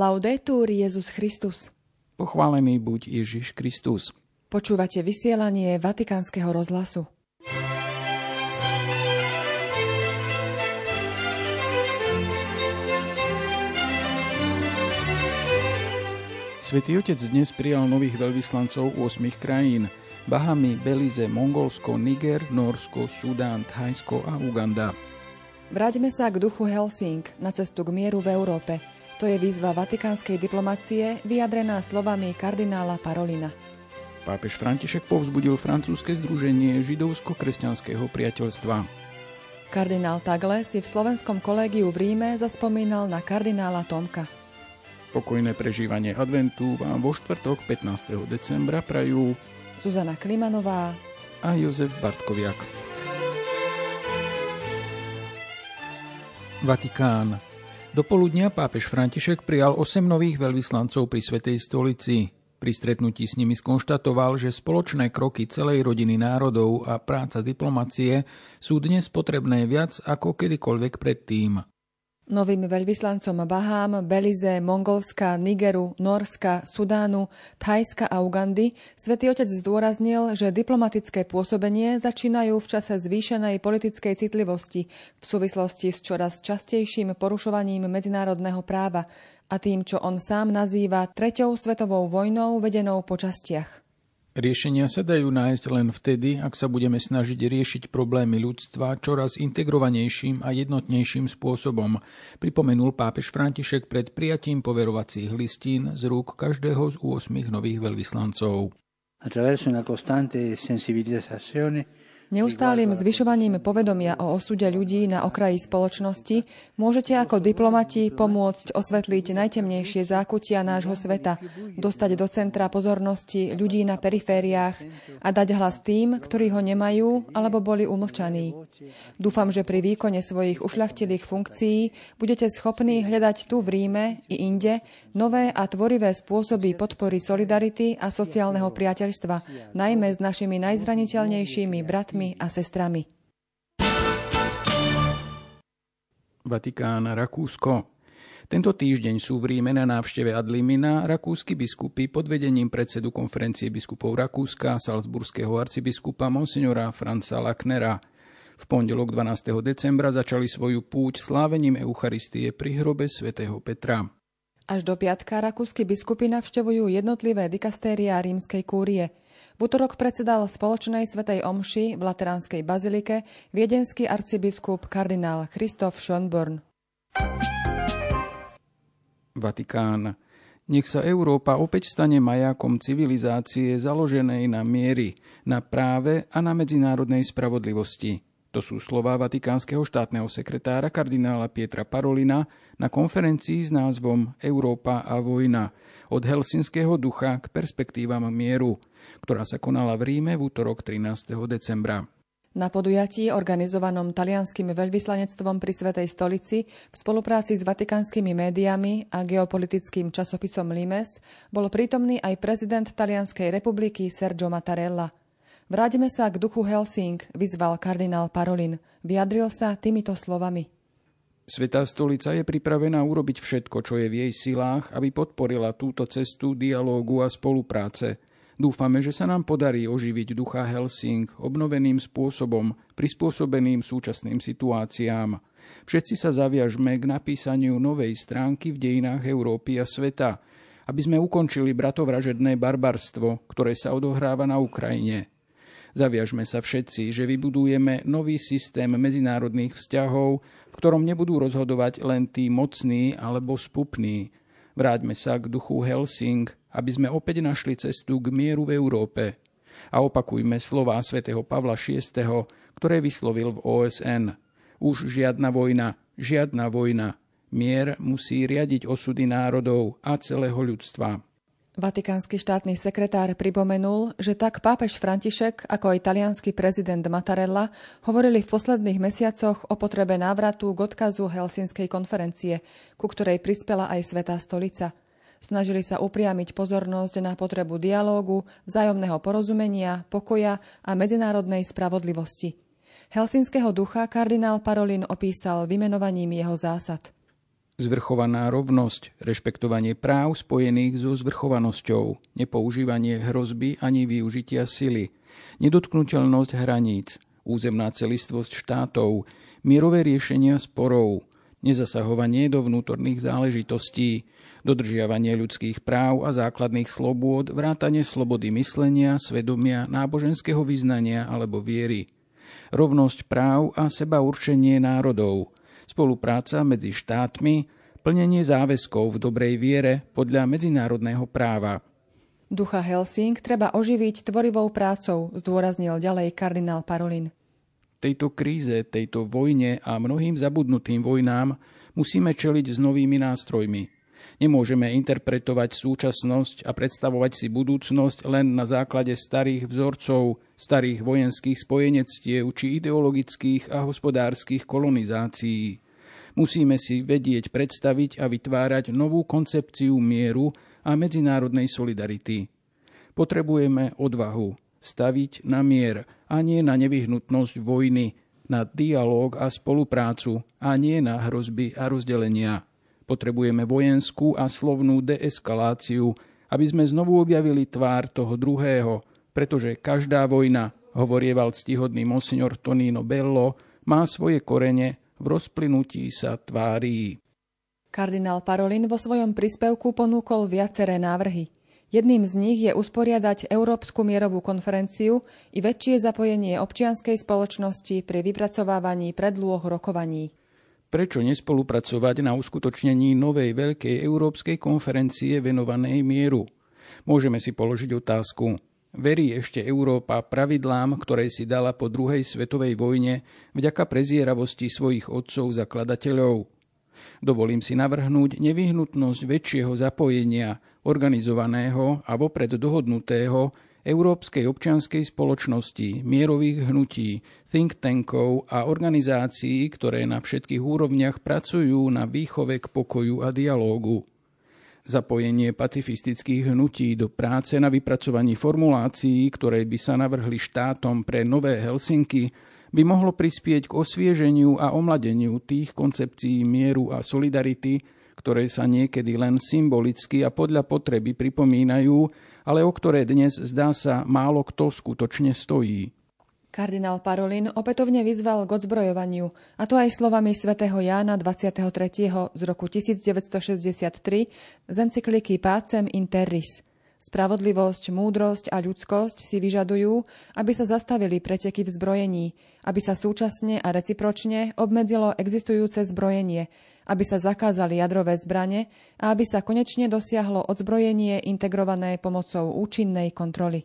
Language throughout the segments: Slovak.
Laudetur Jezus Christus. Pochválený buď Ježiš Kristus. Počúvate vysielanie Vatikánskeho rozhlasu. Svetý Otec dnes prijal nových veľvyslancov 8 krajín. Bahamy, Belize, Mongolsko, Niger, Norsko, Sudán, Thajsko a Uganda. Vráťme sa k duchu Helsing na cestu k mieru v Európe – to je výzva vatikánskej diplomacie vyjadrená slovami kardinála Parolina. Pápež František povzbudil francúzske združenie židovsko-kresťanského priateľstva. Kardinál Tagle si v slovenskom kolégiu v Ríme zaspomínal na kardinála Tomka. Pokojné prežívanie adventu vám vo štvrtok 15. decembra prajú Zuzana Klimanová a Jozef Bartkoviak. Vatikán. Do poludnia pápež František prijal 8 nových veľvyslancov pri Svetej stolici. Pri stretnutí s nimi skonštatoval, že spoločné kroky celej rodiny národov a práca diplomacie sú dnes potrebné viac ako kedykoľvek predtým. Novým veľvyslancom Bahám, Belize, Mongolska, Nigeru, Norska, Sudánu, Thajska a Ugandy Svetý Otec zdôraznil, že diplomatické pôsobenie začínajú v čase zvýšenej politickej citlivosti v súvislosti s čoraz častejším porušovaním medzinárodného práva a tým, čo on sám nazýva treťou svetovou vojnou vedenou po častiach. Riešenia sa dajú nájsť len vtedy, ak sa budeme snažiť riešiť problémy ľudstva čoraz integrovanejším a jednotnejším spôsobom, pripomenul pápež František pred prijatím poverovacích listín z rúk každého z 8 nových veľvyslancov. Attraverso una costante sensibilizzazione Neustálým zvyšovaním povedomia o osude ľudí na okraji spoločnosti môžete ako diplomati pomôcť osvetliť najtemnejšie zákutia nášho sveta, dostať do centra pozornosti ľudí na perifériách a dať hlas tým, ktorí ho nemajú alebo boli umlčaní. Dúfam, že pri výkone svojich ušľachtilých funkcií budete schopní hľadať tu v Ríme i inde nové a tvorivé spôsoby podpory solidarity a sociálneho priateľstva, najmä s našimi najzraniteľnejšími bratmi bratmi a sestrami. Vatikán, Rakúsko. Tento týždeň sú v Ríme na návšteve Adlimina rakúsky biskupy pod vedením predsedu konferencie biskupov Rakúska, salzburského arcibiskupa monsignora Franca Laknera. V pondelok 12. decembra začali svoju púť slávením Eucharistie pri hrobe svätého Petra. Až do piatka rakúsky biskupy navštevujú jednotlivé dikastéria rímskej kúrie – v útorok predsedal spoločnej svetej omši v Lateránskej bazilike viedenský arcibiskup kardinál Christoph Schönborn. Vatikán. Nech sa Európa opäť stane majákom civilizácie založenej na miery, na práve a na medzinárodnej spravodlivosti. To sú slová vatikánskeho štátneho sekretára kardinála Pietra Parolina na konferencii s názvom Európa a vojna od helsinského ducha k perspektívam mieru – ktorá sa konala v Ríme v útorok 13. decembra. Na podujatí, organizovanom talianským veľvyslanectvom pri Svetej stolici v spolupráci s vatikánskymi médiami a geopolitickým časopisom Limes, bol prítomný aj prezident Talianskej republiky Sergio Mattarella. Vráťme sa k duchu Helsing, vyzval kardinál Parolin. Vyjadril sa týmito slovami. Svetá stolica je pripravená urobiť všetko, čo je v jej silách, aby podporila túto cestu dialógu a spolupráce – Dúfame, že sa nám podarí oživiť ducha Helsing obnoveným spôsobom, prispôsobeným súčasným situáciám. Všetci sa zaviažme k napísaniu novej stránky v dejinách Európy a sveta, aby sme ukončili bratovražedné barbarstvo, ktoré sa odohráva na Ukrajine. Zaviažme sa všetci, že vybudujeme nový systém medzinárodných vzťahov, v ktorom nebudú rozhodovať len tí mocní alebo spupní. Vráťme sa k duchu Helsing, aby sme opäť našli cestu k mieru v Európe. A opakujme slová svätého Pavla VI, ktoré vyslovil v OSN. Už žiadna vojna, žiadna vojna. Mier musí riadiť osudy národov a celého ľudstva. Vatikánsky štátny sekretár pripomenul, že tak pápež František, ako aj talianský prezident Mattarella hovorili v posledných mesiacoch o potrebe návratu k odkazu Helsinskej konferencie, ku ktorej prispela aj Svetá stolica – Snažili sa upriamiť pozornosť na potrebu dialógu, vzájomného porozumenia, pokoja a medzinárodnej spravodlivosti. Helsinského ducha kardinál Parolin opísal vymenovaním jeho zásad. Zvrchovaná rovnosť, rešpektovanie práv spojených so zvrchovanosťou, nepoužívanie hrozby ani využitia sily, nedotknutelnosť hraníc, územná celistvosť štátov, mierové riešenia sporov, nezasahovanie do vnútorných záležitostí, dodržiavanie ľudských práv a základných slobôd, vrátanie slobody myslenia, svedomia, náboženského vyznania alebo viery, rovnosť práv a seba určenie národov – spolupráca medzi štátmi, plnenie záväzkov v dobrej viere podľa medzinárodného práva. Ducha Helsing treba oživiť tvorivou prácou, zdôraznil ďalej kardinál Parolin. Tejto kríze, tejto vojne a mnohým zabudnutým vojnám musíme čeliť s novými nástrojmi. Nemôžeme interpretovať súčasnosť a predstavovať si budúcnosť len na základe starých vzorcov, starých vojenských spojenectiev či ideologických a hospodárskych kolonizácií. Musíme si vedieť predstaviť a vytvárať novú koncepciu mieru a medzinárodnej solidarity. Potrebujeme odvahu staviť na mier a nie na nevyhnutnosť vojny, na dialóg a spoluprácu a nie na hrozby a rozdelenia. Potrebujeme vojenskú a slovnú deeskaláciu, aby sme znovu objavili tvár toho druhého, pretože každá vojna, hovorieval ctihodný monsignor Tonino Bello, má svoje korene v rozplynutí sa tvári. Kardinál Parolin vo svojom príspevku ponúkol viaceré návrhy. Jedným z nich je usporiadať Európsku mierovú konferenciu i väčšie zapojenie občianskej spoločnosti pri vypracovávaní predlôh rokovaní. Prečo nespolupracovať na uskutočnení novej veľkej európskej konferencie venovanej mieru? Môžeme si položiť otázku. Verí ešte Európa pravidlám, ktoré si dala po druhej svetovej vojne vďaka prezieravosti svojich otcov zakladateľov? Dovolím si navrhnúť nevyhnutnosť väčšieho zapojenia organizovaného a vopred dohodnutého Európskej občianskej spoločnosti, mierových hnutí, think tankov a organizácií, ktoré na všetkých úrovniach pracujú na výchove k pokoju a dialógu. Zapojenie pacifistických hnutí do práce na vypracovaní formulácií, ktoré by sa navrhli štátom pre nové Helsinky, by mohlo prispieť k osvieženiu a omladeniu tých koncepcií mieru a solidarity, ktoré sa niekedy len symbolicky a podľa potreby pripomínajú, ale o ktoré dnes zdá sa málo kto skutočne stojí. Kardinál Parolin opätovne vyzval k odzbrojovaniu, a to aj slovami svätého Jána 23. z roku 1963 z encykliky Pácem Interris. Spravodlivosť, múdrosť a ľudskosť si vyžadujú, aby sa zastavili preteky v zbrojení, aby sa súčasne a recipročne obmedzilo existujúce zbrojenie, aby sa zakázali jadrové zbrane a aby sa konečne dosiahlo odzbrojenie integrované pomocou účinnej kontroly.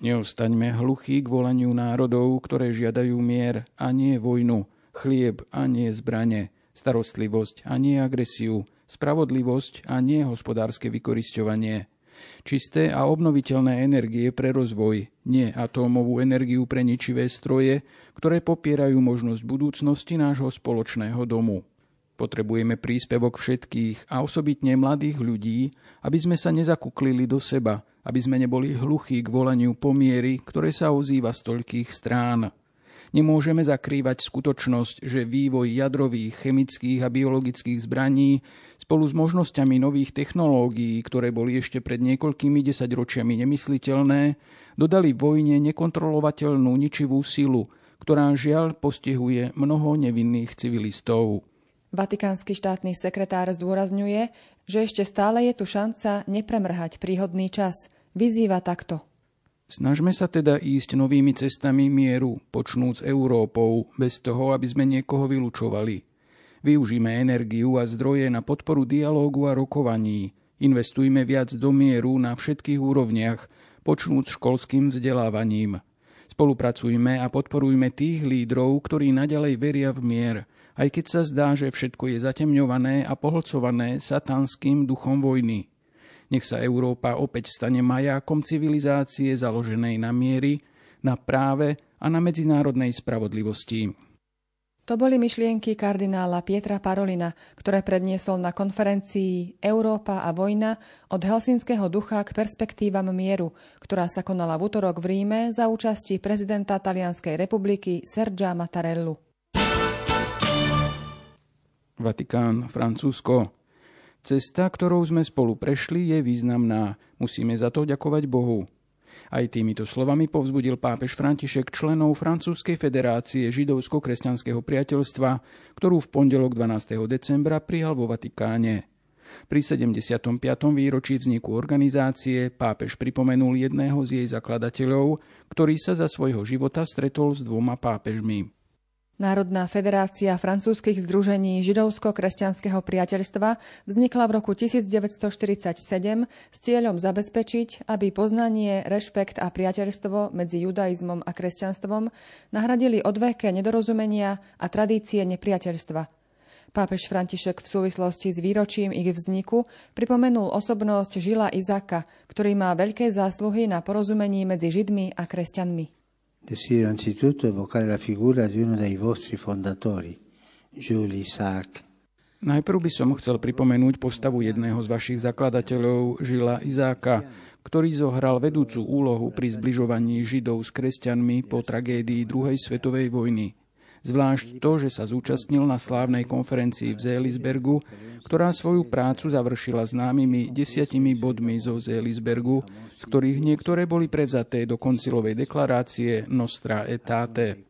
Neostaňme hluchí k volaniu národov, ktoré žiadajú mier a nie vojnu, chlieb a nie zbrane, starostlivosť a nie agresiu, spravodlivosť a nie hospodárske vykorisťovanie. Čisté a obnoviteľné energie pre rozvoj, nie atómovú energiu pre ničivé stroje, ktoré popierajú možnosť budúcnosti nášho spoločného domu. Potrebujeme príspevok všetkých a osobitne mladých ľudí, aby sme sa nezakuklili do seba, aby sme neboli hluchí k volaniu pomiery, ktoré sa ozýva z toľkých strán. Nemôžeme zakrývať skutočnosť, že vývoj jadrových, chemických a biologických zbraní spolu s možnosťami nových technológií, ktoré boli ešte pred niekoľkými desaťročiami nemysliteľné, dodali vojne nekontrolovateľnú ničivú silu, ktorá žiaľ postihuje mnoho nevinných civilistov. Vatikánsky štátny sekretár zdôrazňuje, že ešte stále je tu šanca nepremrhať príhodný čas. Vyzýva takto. Snažme sa teda ísť novými cestami mieru, počnúc Európou, bez toho, aby sme niekoho vylúčovali. Využíme energiu a zdroje na podporu dialógu a rokovaní. Investujme viac do mieru na všetkých úrovniach, počnúc školským vzdelávaním. Spolupracujme a podporujme tých lídrov, ktorí nadalej veria v mier – aj keď sa zdá, že všetko je zatemňované a pohlcované satanským duchom vojny. Nech sa Európa opäť stane majákom civilizácie založenej na miery, na práve a na medzinárodnej spravodlivosti. To boli myšlienky kardinála Pietra Parolina, ktoré predniesol na konferencii Európa a vojna od helsinského ducha k perspektívam mieru, ktorá sa konala v útorok v Ríme za účasti prezidenta Talianskej republiky Sergia Mattarellu. Vatikán, Francúzsko. Cesta, ktorou sme spolu prešli, je významná. Musíme za to ďakovať Bohu. Aj týmito slovami povzbudil pápež František členov Francúzskej federácie židovsko-kresťanského priateľstva, ktorú v pondelok 12. decembra prijal vo Vatikáne. Pri 75. výročí vzniku organizácie pápež pripomenul jedného z jej zakladateľov, ktorý sa za svojho života stretol s dvoma pápežmi. Národná federácia francúzskych združení židovsko-kresťanského priateľstva vznikla v roku 1947 s cieľom zabezpečiť, aby poznanie, rešpekt a priateľstvo medzi judaizmom a kresťanstvom nahradili odveké nedorozumenia a tradície nepriateľstva. Pápež František v súvislosti s výročím ich vzniku pripomenul osobnosť Žila Izaka, ktorý má veľké zásluhy na porozumení medzi Židmi a kresťanmi. Desidero anzitutto evocare la figura di uno dei vostri fondatori, Jules Isaac. Najprv by som chcel pripomenúť postavu jedného z vašich zakladateľov, Žila Izáka, ktorý zohral vedúcu úlohu pri zbližovaní Židov s kresťanmi po tragédii druhej svetovej vojny. Zvlášť to, že sa zúčastnil na slávnej konferencii v Zélisbergu, ktorá svoju prácu završila známymi desiatimi bodmi zo Zélisbergu, z ktorých niektoré boli prevzaté do koncilovej deklarácie Nostra etate.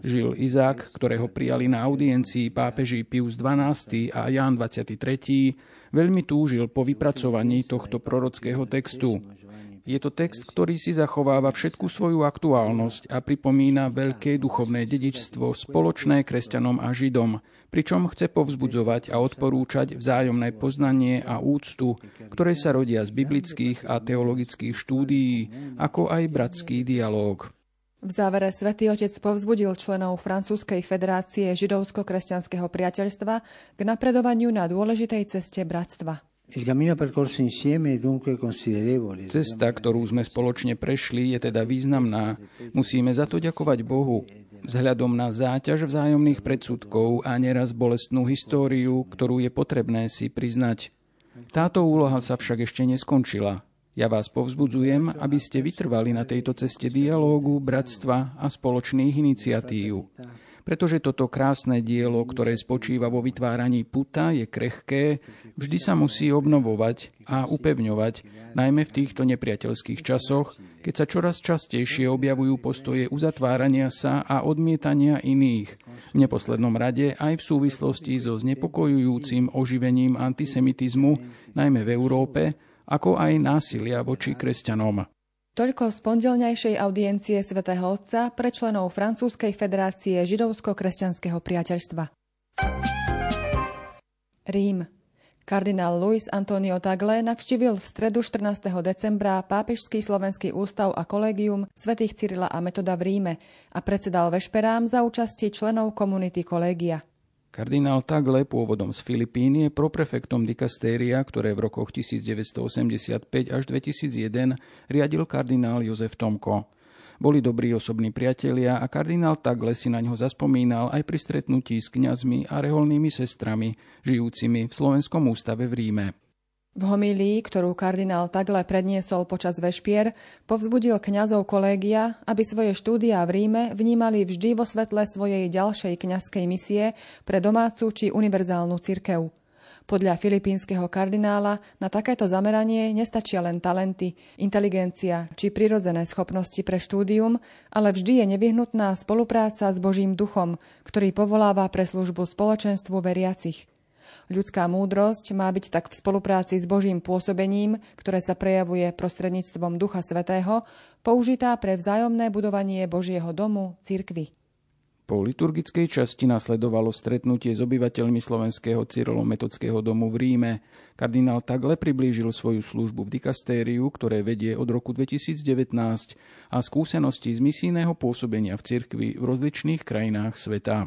Žil Izák, ktorého prijali na audiencii pápeži Pius XII a Ján 23., veľmi túžil po vypracovaní tohto prorockého textu. Je to text, ktorý si zachováva všetku svoju aktuálnosť a pripomína veľké duchovné dedičstvo spoločné kresťanom a židom, pričom chce povzbudzovať a odporúčať vzájomné poznanie a úctu, ktoré sa rodia z biblických a teologických štúdií, ako aj bratský dialóg. V závere svätý Otec povzbudil členov Francúzskej federácie židovsko-kresťanského priateľstva k napredovaniu na dôležitej ceste bratstva. Cesta, ktorú sme spoločne prešli, je teda významná. Musíme za to ďakovať Bohu. Vzhľadom na záťaž vzájomných predsudkov a neraz bolestnú históriu, ktorú je potrebné si priznať. Táto úloha sa však ešte neskončila. Ja vás povzbudzujem, aby ste vytrvali na tejto ceste dialógu, bratstva a spoločných iniciatív pretože toto krásne dielo, ktoré spočíva vo vytváraní puta, je krehké, vždy sa musí obnovovať a upevňovať, najmä v týchto nepriateľských časoch, keď sa čoraz častejšie objavujú postoje uzatvárania sa a odmietania iných. V neposlednom rade aj v súvislosti so znepokojujúcim oživením antisemitizmu, najmä v Európe, ako aj násilia voči kresťanom. Toľko z pondelňajšej audiencie svätého Otca pre členov Francúzskej federácie židovsko-kresťanského priateľstva. Rím. Kardinál Luis Antonio Tagle navštívil v stredu 14. decembra Pápežský slovenský ústav a kolegium svätých Cyrila a Metoda v Ríme a predsedal vešperám za účasti členov komunity kolégia. Kardinál Tagle, pôvodom z Filipín, je proprefektom dikastéria, ktoré v rokoch 1985 až 2001 riadil kardinál Jozef Tomko. Boli dobrí osobní priatelia a kardinál Tagle si na ňo zaspomínal aj pri stretnutí s kňazmi a reholnými sestrami, žijúcimi v Slovenskom ústave v Ríme. V homílii, ktorú kardinál Tagle predniesol počas vešpier, povzbudil kňazov kolégia, aby svoje štúdia v Ríme vnímali vždy vo svetle svojej ďalšej kňazskej misie pre domácu či univerzálnu cirkev. Podľa filipínskeho kardinála na takéto zameranie nestačia len talenty, inteligencia či prirodzené schopnosti pre štúdium, ale vždy je nevyhnutná spolupráca s Božím duchom, ktorý povoláva pre službu spoločenstvu veriacich – Ľudská múdrosť má byť tak v spolupráci s Božím pôsobením, ktoré sa prejavuje prostredníctvom Ducha Svetého, použitá pre vzájomné budovanie Božieho domu, cirkvy. Po liturgickej časti nasledovalo stretnutie s obyvateľmi slovenského Cyrilometodského domu v Ríme. Kardinál Tagle priblížil svoju službu v dikastériu, ktoré vedie od roku 2019 a skúsenosti z misijného pôsobenia v cirkvi v rozličných krajinách sveta.